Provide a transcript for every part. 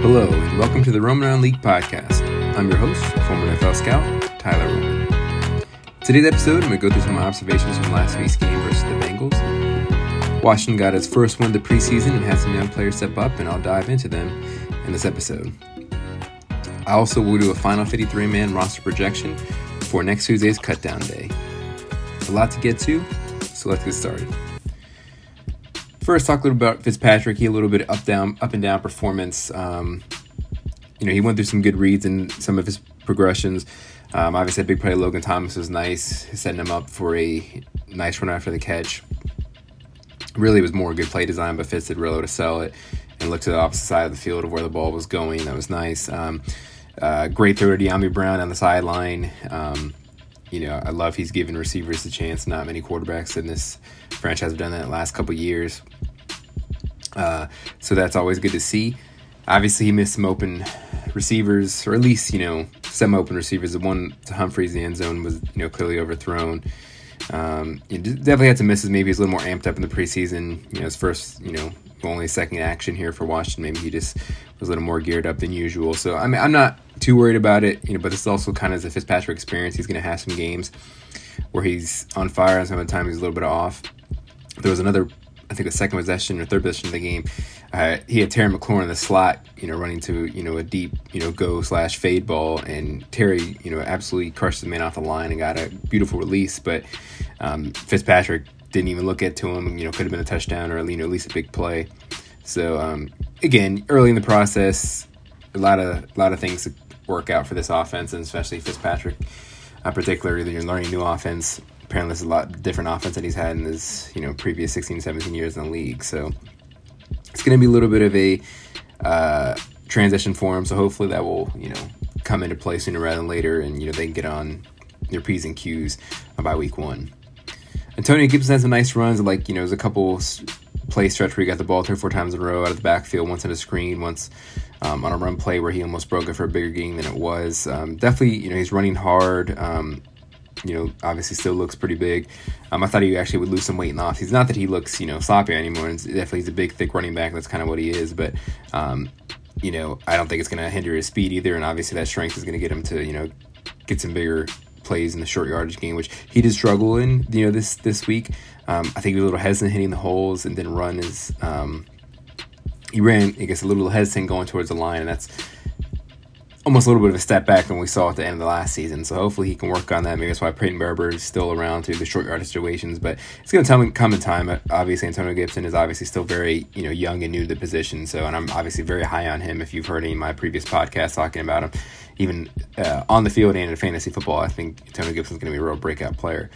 Hello, and welcome to the Roman on League podcast. I'm your host, former NFL scout, Tyler Roman. Today's episode, I'm going to go through some observations from last week's game versus the Bengals. Washington got its first win of the preseason and had some young players step up, and I'll dive into them in this episode. I also will do a final 53 man roster projection for next Tuesday's cutdown day. A lot to get to, so let's get started. First, talk a little about Fitzpatrick. He a little bit up down, up and down performance. Um, you know, he went through some good reads and some of his progressions. Um, obviously, big play Logan Thomas was nice, setting him up for a nice run after the catch. Really, was more good play design, but Fitz did really to sell it and look to the opposite side of the field of where the ball was going. That was nice. Um, uh, great throw to Dyami Brown on the sideline. Um, you know, I love he's giving receivers a chance. Not many quarterbacks in this franchise have done that in the last couple years. Uh, so that's always good to see. Obviously, he missed some open receivers, or at least you know some open receivers. The one to Humphries, the end zone was you know clearly overthrown. Um, definitely had some misses. Maybe he's a little more amped up in the preseason. You know, his first you know only second action here for Washington. Maybe he just was a little more geared up than usual. So I mean, I'm not too worried about it. You know, but this is also kind of the Fitzpatrick experience. He's going to have some games where he's on fire, and some of the time he's a little bit off. There was another, I think, the second possession or third possession of the game. Uh, he had Terry McLaurin in the slot, you know, running to you know a deep, you know, go slash fade ball, and Terry, you know, absolutely crushed the man off the line and got a beautiful release. But um, Fitzpatrick didn't even look at to him. You know, could have been a touchdown or you know, at least a big play. So um, again, early in the process, a lot of a lot of things to work out for this offense, and especially Fitzpatrick, uh, particularly you're learning new offense. Apparently, there's a lot different offense that he's had in his you know previous 16, 17 years in the league. So it's going to be a little bit of a uh, transition for him. So hopefully that will you know come into play sooner rather than later, and you know they can get on their p's and q's by week one. Antonio Gibson had some nice runs, like you know, there's a couple play stretch where he got the ball three or four times in a row out of the backfield, once on a screen, once um, on a run play where he almost broke it for a bigger gain than it was. Um, definitely, you know, he's running hard. Um, you know, obviously still looks pretty big. Um, I thought he actually would lose some weight in the. He's not that he looks, you know, sloppy anymore. It's definitely he's a big, thick running back. That's kind of what he is. But, um, you know, I don't think it's going to hinder his speed either. And obviously that strength is going to get him to, you know, get some bigger plays in the short yardage game, which he did struggle in, you know, this this week. Um, I think he was a little hesitant hitting the holes and then run is um, he ran, I guess, a little hesitant going towards the line, and that's almost a little bit of a step back what we saw at the end of the last season. So hopefully he can work on that. Maybe that's why Peyton Barber is still around through the short yard situations. But it's going to come in time. Obviously, Antonio Gibson is obviously still very you know young and new to the position. So and I'm obviously very high on him. If you've heard any of my previous podcasts talking about him, even uh, on the field and in fantasy football, I think Antonio Gibson is going to be a real breakout player.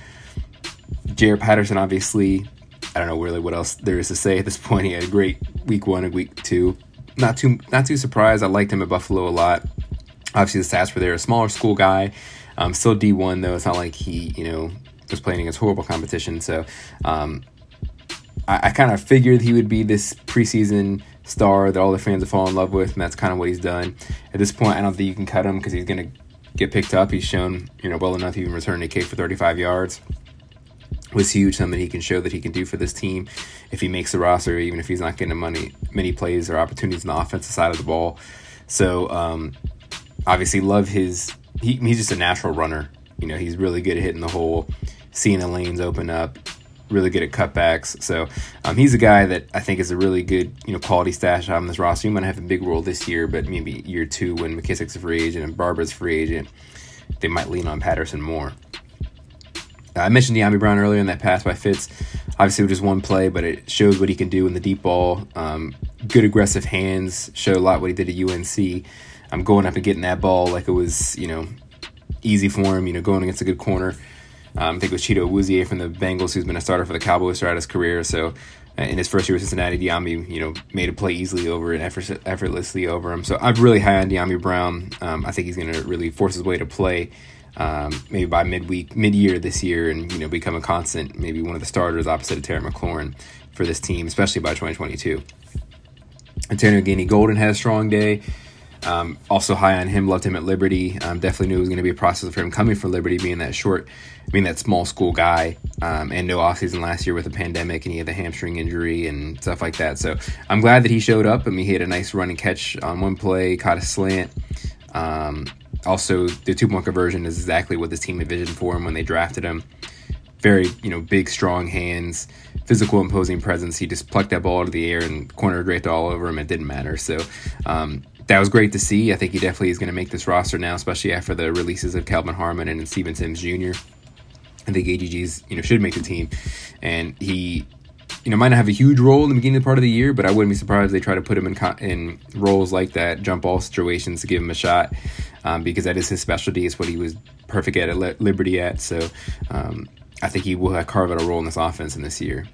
Jaret Patterson, obviously, I don't know really what else there is to say at this point. He had a great week one and week two. Not too not too surprised. I liked him at Buffalo a lot. Obviously, the stats were there. A smaller school guy, um, still D one though. It's not like he you know was playing against horrible competition. So um, I, I kind of figured he would be this preseason star that all the fans would fall in love with, and that's kind of what he's done. At this point, I don't think you can cut him because he's going to get picked up. He's shown you know well enough. He can return a kick for 35 yards was huge. Something he can show that he can do for this team if he makes the roster, even if he's not getting money, many plays or opportunities on the offensive side of the ball. So um, obviously, love his. He, he's just a natural runner. You know, he's really good at hitting the hole, seeing the lanes open up. Really good at cutbacks. So um, he's a guy that I think is a really good, you know, quality stash on this roster. He might have a big role this year, but maybe year two when McKissic's a free agent and Barber's free agent, they might lean on Patterson more. I mentioned Dyami Brown earlier in that pass by Fitz. Obviously, was just one play, but it shows what he can do in the deep ball. Um, good aggressive hands. Showed a lot what he did at UNC. I'm going up and getting that ball like it was, you know, easy for him. You know, going against a good corner. Um, I think it was Chido Awuzie from the Bengals, who's been a starter for the Cowboys throughout his career. So, uh, in his first year with Cincinnati, Dyami, you know, made a play easily over and effort, effortlessly over him. So, I'm really high on Dyami Brown. Um, I think he's going to really force his way to play um, maybe by midweek, mid-year this year, and you know become a constant, maybe one of the starters opposite of Terry McLaurin for this team, especially by 2022. Antonio Gandy Golden had a strong day. Um, also high on him, loved him at Liberty. Um, definitely knew it was going to be a process for him coming from Liberty, being that short, being that small school guy, um, and no offseason last year with the pandemic, and he had the hamstring injury and stuff like that. So I'm glad that he showed up. I mean, he had a nice run and catch on one play, caught a slant. Um, also, the two point conversion is exactly what this team envisioned for him when they drafted him. Very, you know, big, strong hands, physical, imposing presence. He just plucked that ball out of the air and corner draped all over him. It didn't matter. So, um, that was great to see. I think he definitely is going to make this roster now, especially after the releases of Kelvin Harmon and Steven Sims Jr. I think AGG's you know should make the team, and he you know might not have a huge role in the beginning of the part of the year, but I wouldn't be surprised if they try to put him in in roles like that, jump ball situations to give him a shot, um, because that is his specialty. It's what he was perfect at at Liberty at. So um, I think he will carve out a role in this offense in this year.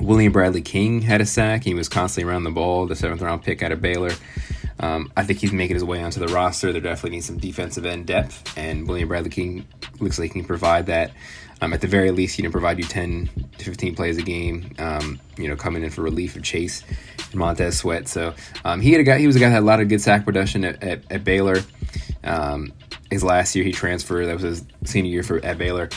William Bradley King had a sack. He was constantly around the ball, the seventh round pick out of Baylor. Um, I think he's making his way onto the roster. There definitely needs some defensive end depth, and William Bradley King looks like he can provide that. Um, at the very least, he can provide you 10 to 15 plays a game. Um, you know, coming in for relief of Chase and Montez Sweat. So um, he had a guy. He was a guy that had a lot of good sack production at, at, at Baylor. Um, his last year he transferred. That was his senior year for at Baylor.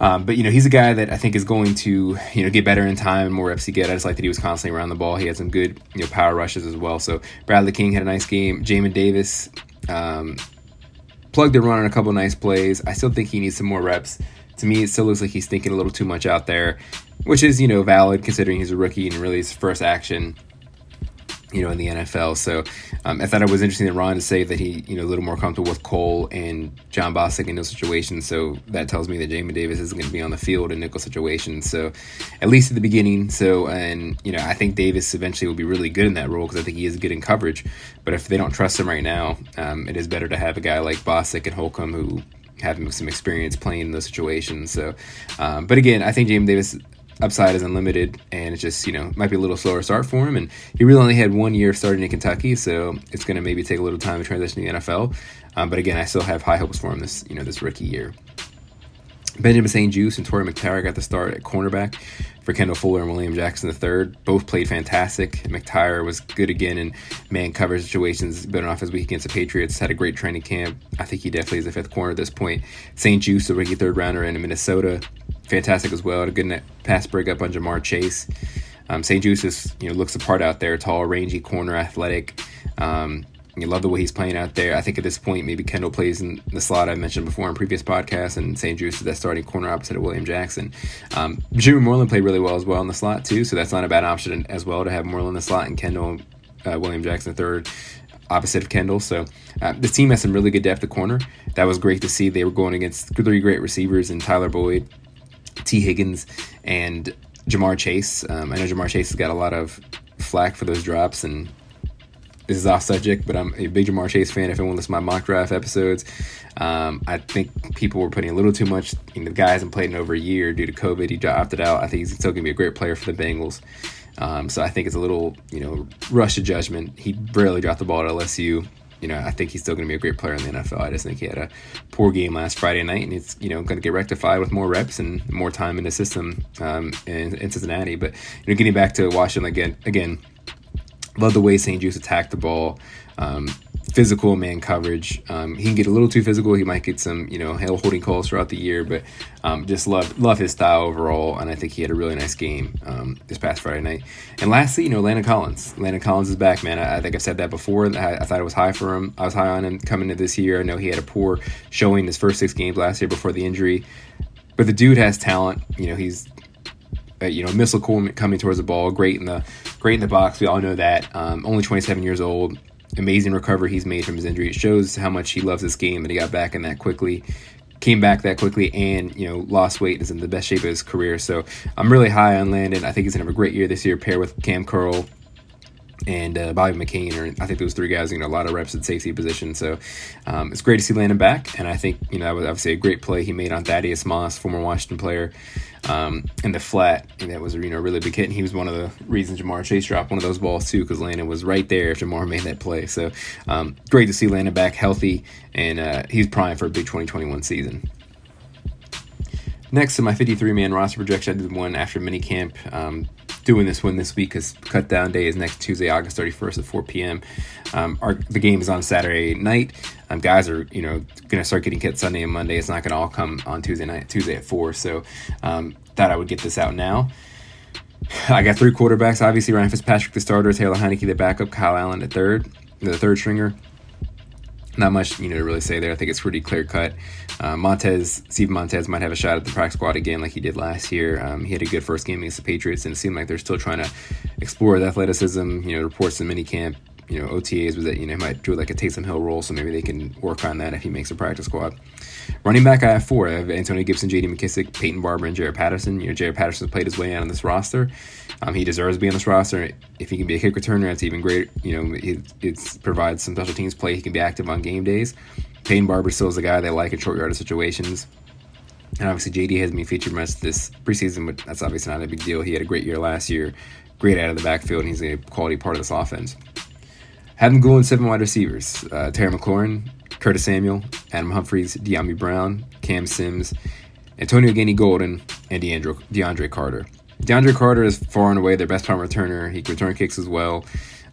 Um, but you know he's a guy that I think is going to you know get better in time more reps he get. I just like that he was constantly around the ball. He had some good you know power rushes as well. So Bradley King had a nice game. Jamin Davis um, plugged and run on a couple nice plays. I still think he needs some more reps. To me, it still looks like he's thinking a little too much out there, which is you know valid considering he's a rookie and really his first action you know, in the NFL. So um, I thought it was interesting that Ron to say that he, you know, a little more comfortable with Cole and Jon Bostic in those situations. So that tells me that Jamin Davis isn't going to be on the field in nickel situations. So at least at the beginning. So, and, you know, I think Davis eventually will be really good in that role because I think he is good in coverage. But if they don't trust him right now, um, it is better to have a guy like Bostic and Holcomb who have some experience playing in those situations. So, um, but again, I think Jamin Davis upside is unlimited, and it's just you know might be a little slower start for him. And he really only had one year starting in Kentucky, so it's going to maybe take a little time to transition to the NFL. Um, but again, I still have high hopes for him this you know this rookie year. Benjamin St-Juste and Torry McTyer got the start at cornerback for Kendall Fuller and William Jackson III. Both played fantastic. McTyer was good again in man cover situations, been off his week against the Patriots. Had a great training camp. I think he definitely is a fifth corner at this point. St. Juice, a rookie third rounder in Minnesota, fantastic as well. A good net pass break up on Ja'Marr Chase. Um, St-Juste is, you know looks the part out there, tall, rangy corner, athletic. Um, you love the way he's playing out there. I think at this point, maybe Kendall plays in the slot I mentioned before in previous podcasts, and St-Juste is that starting corner opposite of William Jackson. Um, Jimmy Moreland played really well as well in the slot too, so that's not a bad option as well to have Moreland in the slot and Kendall, uh, William Jackson third opposite of Kendall. So uh, the team has some really good depth at corner. That was great to see. They were going against three great receivers in Tyler Boyd, Tee Higgins, and Ja'Marr Chase. Um, I know Ja'Marr Chase has got a lot of flack for those drops, and this is off subject, but I'm a big Ja'Marr Chase fan. If anyone listens to my mock draft episodes, um, I think people were putting a little too much. You know, the guy hasn't played in over a year due to COVID. He opted out. I think he's still going to be a great player for the Bengals. Um, so I think it's a little, you know, rush to judgment. He barely dropped the ball at LSU. You know, I think he's still going to be a great player in the NFL. I just think he had a poor game last Friday night, and it's you know going to get rectified with more reps and more time in the system um, in, in Cincinnati. But you know, getting back to Washington again, again Love the way St-Juste attacked the ball. Um, physical man coverage. Um, he can get a little too physical. He might get some, you know, hell holding calls throughout the year, but um, just love love his style overall. And I think he had a really nice game um, this past Friday night. And lastly, you know, Landon Collins. Landon Collins is back, man. I, I think I've said that before. I, I, thought it was high for him. I was high on him coming into this year. I know he had a poor showing his first six games last year before the injury, but the dude has talent. You know, he's uh, you know, missile coming towards the ball, great in the great in the box. We all know that. Um, only 27 years old. Amazing recovery he's made from his injury. It shows how much he loves this game and he got back in that quickly. Came back that quickly and, you know, lost weight is in the best shape of his career. So I'm really high on Landon. I think he's to have a great year this year, pair with Cam Curl and uh, Bobby McCain, or I think those three guys, you know, a lot of reps at safety position. So um, it's great to see Landon back, and I think you know that was obviously a great play he made on Thaddeus Moss, former Washington player, um, in the flat, and that was you know a really big hit. And he was one of the reasons Ja'Marr Chase dropped one of those balls too, because Landon was right there if Ja'Marr made that play. So um, great to see Landon back healthy, and uh, he's primed for a big 2021 season. Next to my 53 man roster projection, I did one after minicamp. Um, doing this one this week because cut down day is next Tuesday, August 31st at 4 p.m. Um, our the game is on Saturday night. Um, guys are you know going to start getting hit Sunday and Monday. It's not going to all come on Tuesday night, Tuesday at four. So um, thought I would get this out now. I got three quarterbacks. Obviously, Ryan Fitzpatrick, the starter, Taylor Heinicke, the backup, Kyle Allen, the third, the third stringer not much you know to really say there. I think it's pretty clear cut. Uh, Montez, Steve Montez might have a shot at the practice squad again, like he did last year. Um, he had a good first game against the Patriots, and it seemed like they're still trying to explore the athleticism. You know, reports in minicamp, you know, OTAs was that you know might do like a Taysom Hill role, so maybe they can work on that if he makes a practice squad. Running back, I have four. I have Antonio Gibson, J.D. McKissic, Peyton Barber, and Jaret Patterson. You know, Jaret Patterson has played his way out on this roster. Um, he deserves to be on this roster. If he can be a kick returner, that's even great. You know, it, it provides some special teams play. He can be active on game days. Peyton Barber still is a guy they like in short yardage situations. And obviously, JD has been featured much this preseason, but that's obviously not a big deal. He had a great year last year, great out of the backfield, and he's a quality part of this offense. Have them seven wide receivers uh, Terry McLaurin, Curtis Samuel, Adam Humphries, Dyami Brown, Cam Sims, Antonio Gandy Golden, and DeAndre, DeAndre Carter. DeAndre Carter is far and away their best punt returner. He can return kicks as well.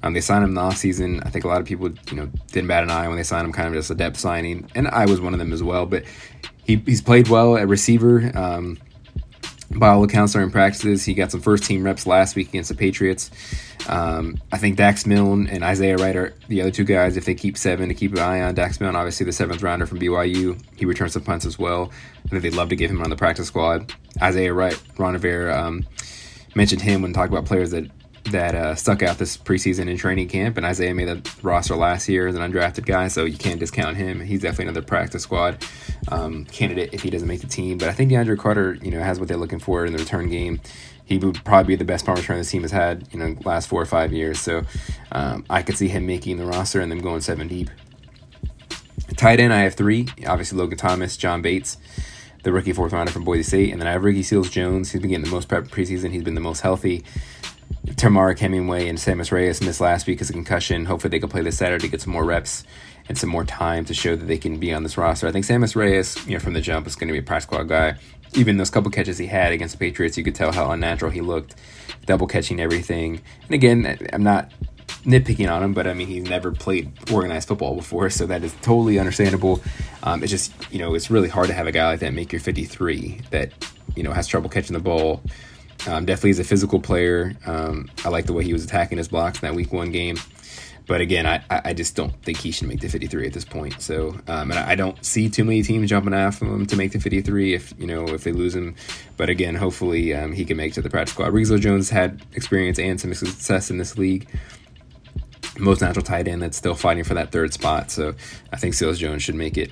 Um, they signed him in the offseason. I think a lot of people, you know, didn't bat an eye when they signed him, kind of just a depth signing, and I was one of them as well. But he, he's played well at receiver. Um, by all accounts, during practices, he got some first team reps last week against the Patriots. Um, I think Dax Milne and Isaiah Wright are the other two guys. If they keep seven, to keep an eye on Dax Milne, obviously the seventh rounder from BYU, he returns some punts as well. I think they'd love to give him on the practice squad. Isaiah Wright, Ron Rivera um, mentioned him when talking about players that that uh, stuck out this preseason in training camp. And Isaiah made the roster last year as an undrafted guy, so you can't discount him. He's definitely another practice squad um, candidate if he doesn't make the team. But I think DeAndre Carter, you know, has what they're looking for in the return game. He would probably be the best punt returner this team has had, you know, last four or five years. So um, I could see him making the roster and them going seven deep. Tight end, I have three. Obviously, Logan Thomas, John Bates the rookie fourth rounder from Boise State. And then I have Ricky Seals Jones. He's been getting the most prep preseason. He's been the most healthy. Temarrick Hemingway and Sammis Reyes missed last week because of concussion. Hopefully, they can play this Saturday get some more reps and some more time to show that they can be on this roster. I think Sammis Reyes, you know, from the jump, is going to be a practice squad guy. Even those couple catches he had against the Patriots, you could tell how unnatural he looked, double catching everything. And again, I'm not nitpicking on him, but I mean, he's never played organized football before, so that is totally understandable. Um, it's just, you know, it's really hard to have a guy like that make your 53 that, you know, has trouble catching the ball um, definitely is a physical player. Um, I like the way he was attacking his blocks in that week one game. But again, I, I just don't think he should make the 53 at this point. So, um, and I don't see too many teams jumping after him to make the 53 if you know if they lose him. But again, hopefully um, he can make it to the practice squad. Rizzo Jones had experience and some success in this league. Most natural tight end that's still fighting for that third spot. So I think Seals Jones should make it.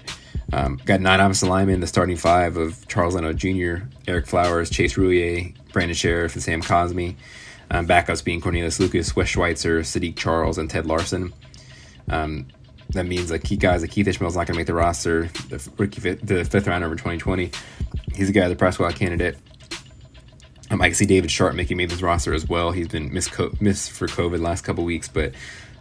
Um, got nine offensive linemen, the starting five of Charles Leno Jr., Ereck Flowers, Chase Roullier, Brandon Scherff and Sam Cosmi. Um, backups being Cornelius Lucas, Wes Schweitzer, Saahdiq Charles, and Ted Larson. Um, that means like key guys like Keith Ismael's not going to make the roster. The rookie, the fifth rounder over 2020, he's a guy, the press squad candidate. Um, I can see David Sharpe making maybe this roster as well. He's been missed, co- missed for COVID last couple weeks, but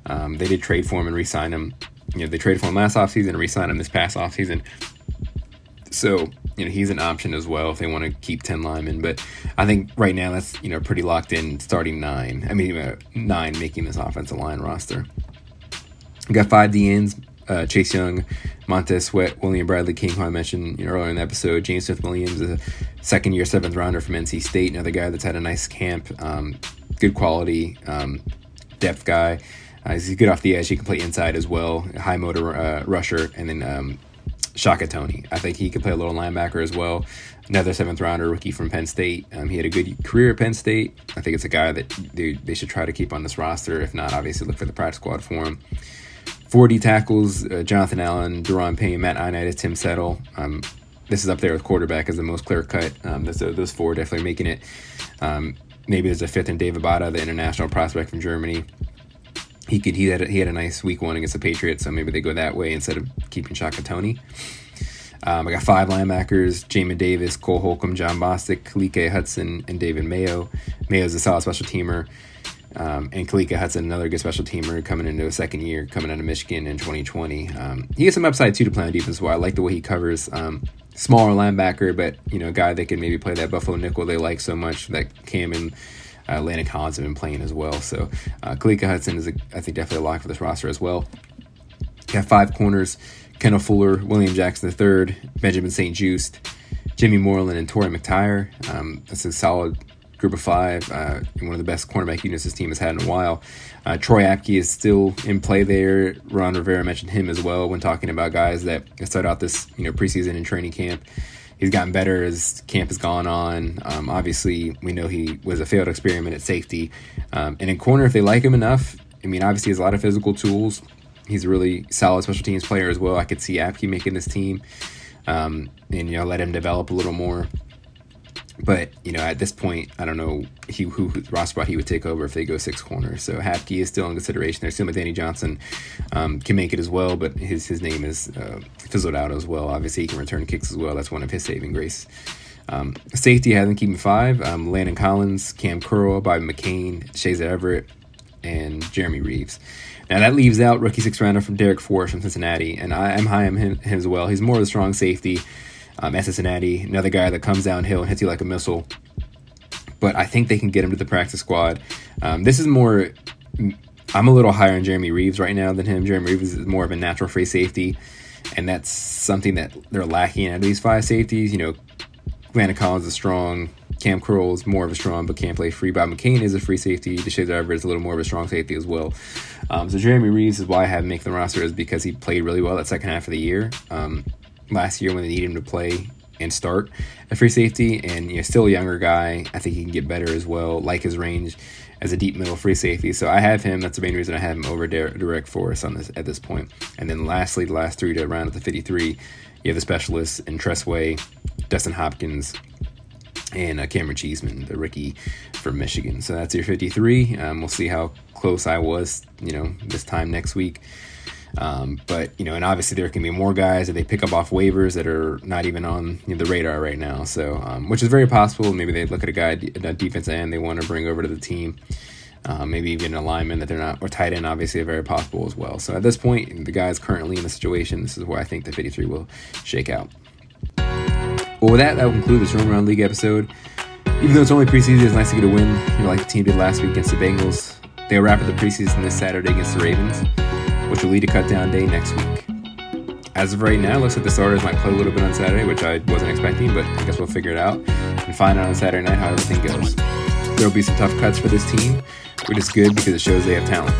um, they did trade for him and re-sign him you know, they traded for him last offseason and re-signed him this past offseason. So, you know, he's an option as well if they want to keep 10 linemen. But I think right now that's, you know, pretty locked in starting nine. I mean, uh, nine making this offensive line roster. We got five DNs uh, Chase Young, Montez Sweat, William Bradley King, who I mentioned you know, earlier in the episode. James Smith Williams, a second year seventh rounder from NC State, another guy that's had a nice camp, um, good quality, um, depth guy. Uh, he's good off the edge. He can play inside as well. High motor uh, rusher, and then um, Shaka Toney. I think he could play a little linebacker as well. Another seventh rounder rookie from Penn State. Um, he had a good career at Penn State. I think it's a guy that they, they should try to keep on this roster. If not, obviously look for the practice squad for him. 40 tackles, uh, Jonathan Allen, Daron Payne, Matt Ioannidis, Tim Settle. Um, this is up there with quarterback as the most clear cut. Um, those, those four definitely making it. Um, maybe there's a fifth in David Bada, the international prospect from Germany he could he had a, he had a nice week one against the Patriots, so maybe they go that way instead of keeping Shaka Toney. Um, I got five linebackers: Jamin Davis, Cole Holcomb, Jon Bostic, Khaleke Hudson, and David Mayo. Mayo's a solid special teamer, um, and Khaleke Hudson, another good special teamer, coming into a second year, coming out of Michigan in 2020. Um, he has some upside too to play on defense. Well, I like the way he covers. Um, smaller linebacker, but you know, a guy that can maybe play that Buffalo nickel they like so much that Cam and Landon Collins have been playing as well. So uh, Khaleke Hudson is, a, I think, definitely a lock for this roster as well. You have five corners Kendall Fuller, William Jackson III, Benjamin St-Juste, Jimmy Moreland, and Torry McTyer. Um, that's a solid group of five, uh, one of the best cornerback units this team has had in a while. Uh, Troy Apke is still in play there. Ron Rivera mentioned him as well when talking about guys that started out this you know preseason and training camp. He's gotten better as camp has gone on. Um, obviously, we know he was a failed experiment at safety. Um, and in corner, if they like him enough, I mean, obviously, he has a lot of physical tools. He's a really solid special teams player as well. I could see Apke making this team um, and, you know, let him develop a little more. But you know, at this point, I don't know he, who, who Ross spot he would take over if they go six corners. So Apke is still in consideration. There's still Danny Johnson um, can make it as well, but his his name is uh, fizzled out as well. Obviously, he can return kicks as well. That's one of his saving grace. Um, safety has them keeping five. Um, Landon Collins, Cam Curl, Bobby McCain, Shazer Everett, and Jeremy Reaves. Now that leaves out rookie six rounder from Darrick Forrest from Cincinnati, and I am high on him, him, as well. He's more of a strong safety um, at Cincinnati. Another guy that comes downhill and hits you like a missile. But I think they can get him to the practice squad. Um, this is more. I'm a little higher on Jeremy Reaves right now than him. Jeremy Reaves is more of a natural free safety, and that's something that they're lacking out of these five safeties. You know, Landon Collins is strong. Cam Curl is more of a strong, but can't play free. Bob McCain is a free safety. Deshazor Everett is a little more of a strong safety as well. Um, so Jeremy Reaves is why I have him make the roster is because he played really well that second half of the year. Um, last year when they needed him to play and start a free safety, and you know, still a younger guy. I think he can get better as well. Like his range as a deep middle free safety, so I have him. That's the main reason I have him over Darrick Forrest on this at this point. And then lastly, the last three to round at the 53, you have the specialists in Tress Way, Dustin Hopkins, and uh, Camaron Cheeseman, the rookie from Michigan. So that's your 53. Um, we'll see how close I was, you know, this time next week. Um, but you know, and obviously there can be more guys that they pick up off waivers that are not even on you know, the radar right now. So, um, which is very possible. Maybe they look at a guy at a defense end they want to bring over to the team. Uh, maybe even an alignment that they're not, or tight end, obviously, very possible as well. So at this point, the guys currently in the situation, this is where I think the 53 will shake out. Well, with that, that will conclude this Roman Around League episode. Even though it's only preseason, it's nice to get a win, you know, like the team did last week against the Bengals. They'll wrap up the preseason this Saturday against the Ravens which will lead to cut down day next week. As of right now, looks like the starters might play a little bit on Saturday, which I wasn't expecting, but I guess we'll figure it out and find out on Saturday night how everything goes. There will be some tough cuts for this team, which is good because it shows they have talent.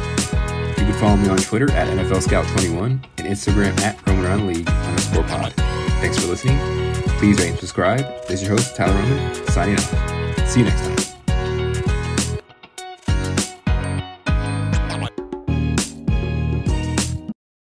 You can follow me on Twitter at NFL Scout21 and Instagram at Roman Around League underscore pod. Thanks for listening. Please rate and subscribe. This is your host, Tyler Roman, signing off. See you next time.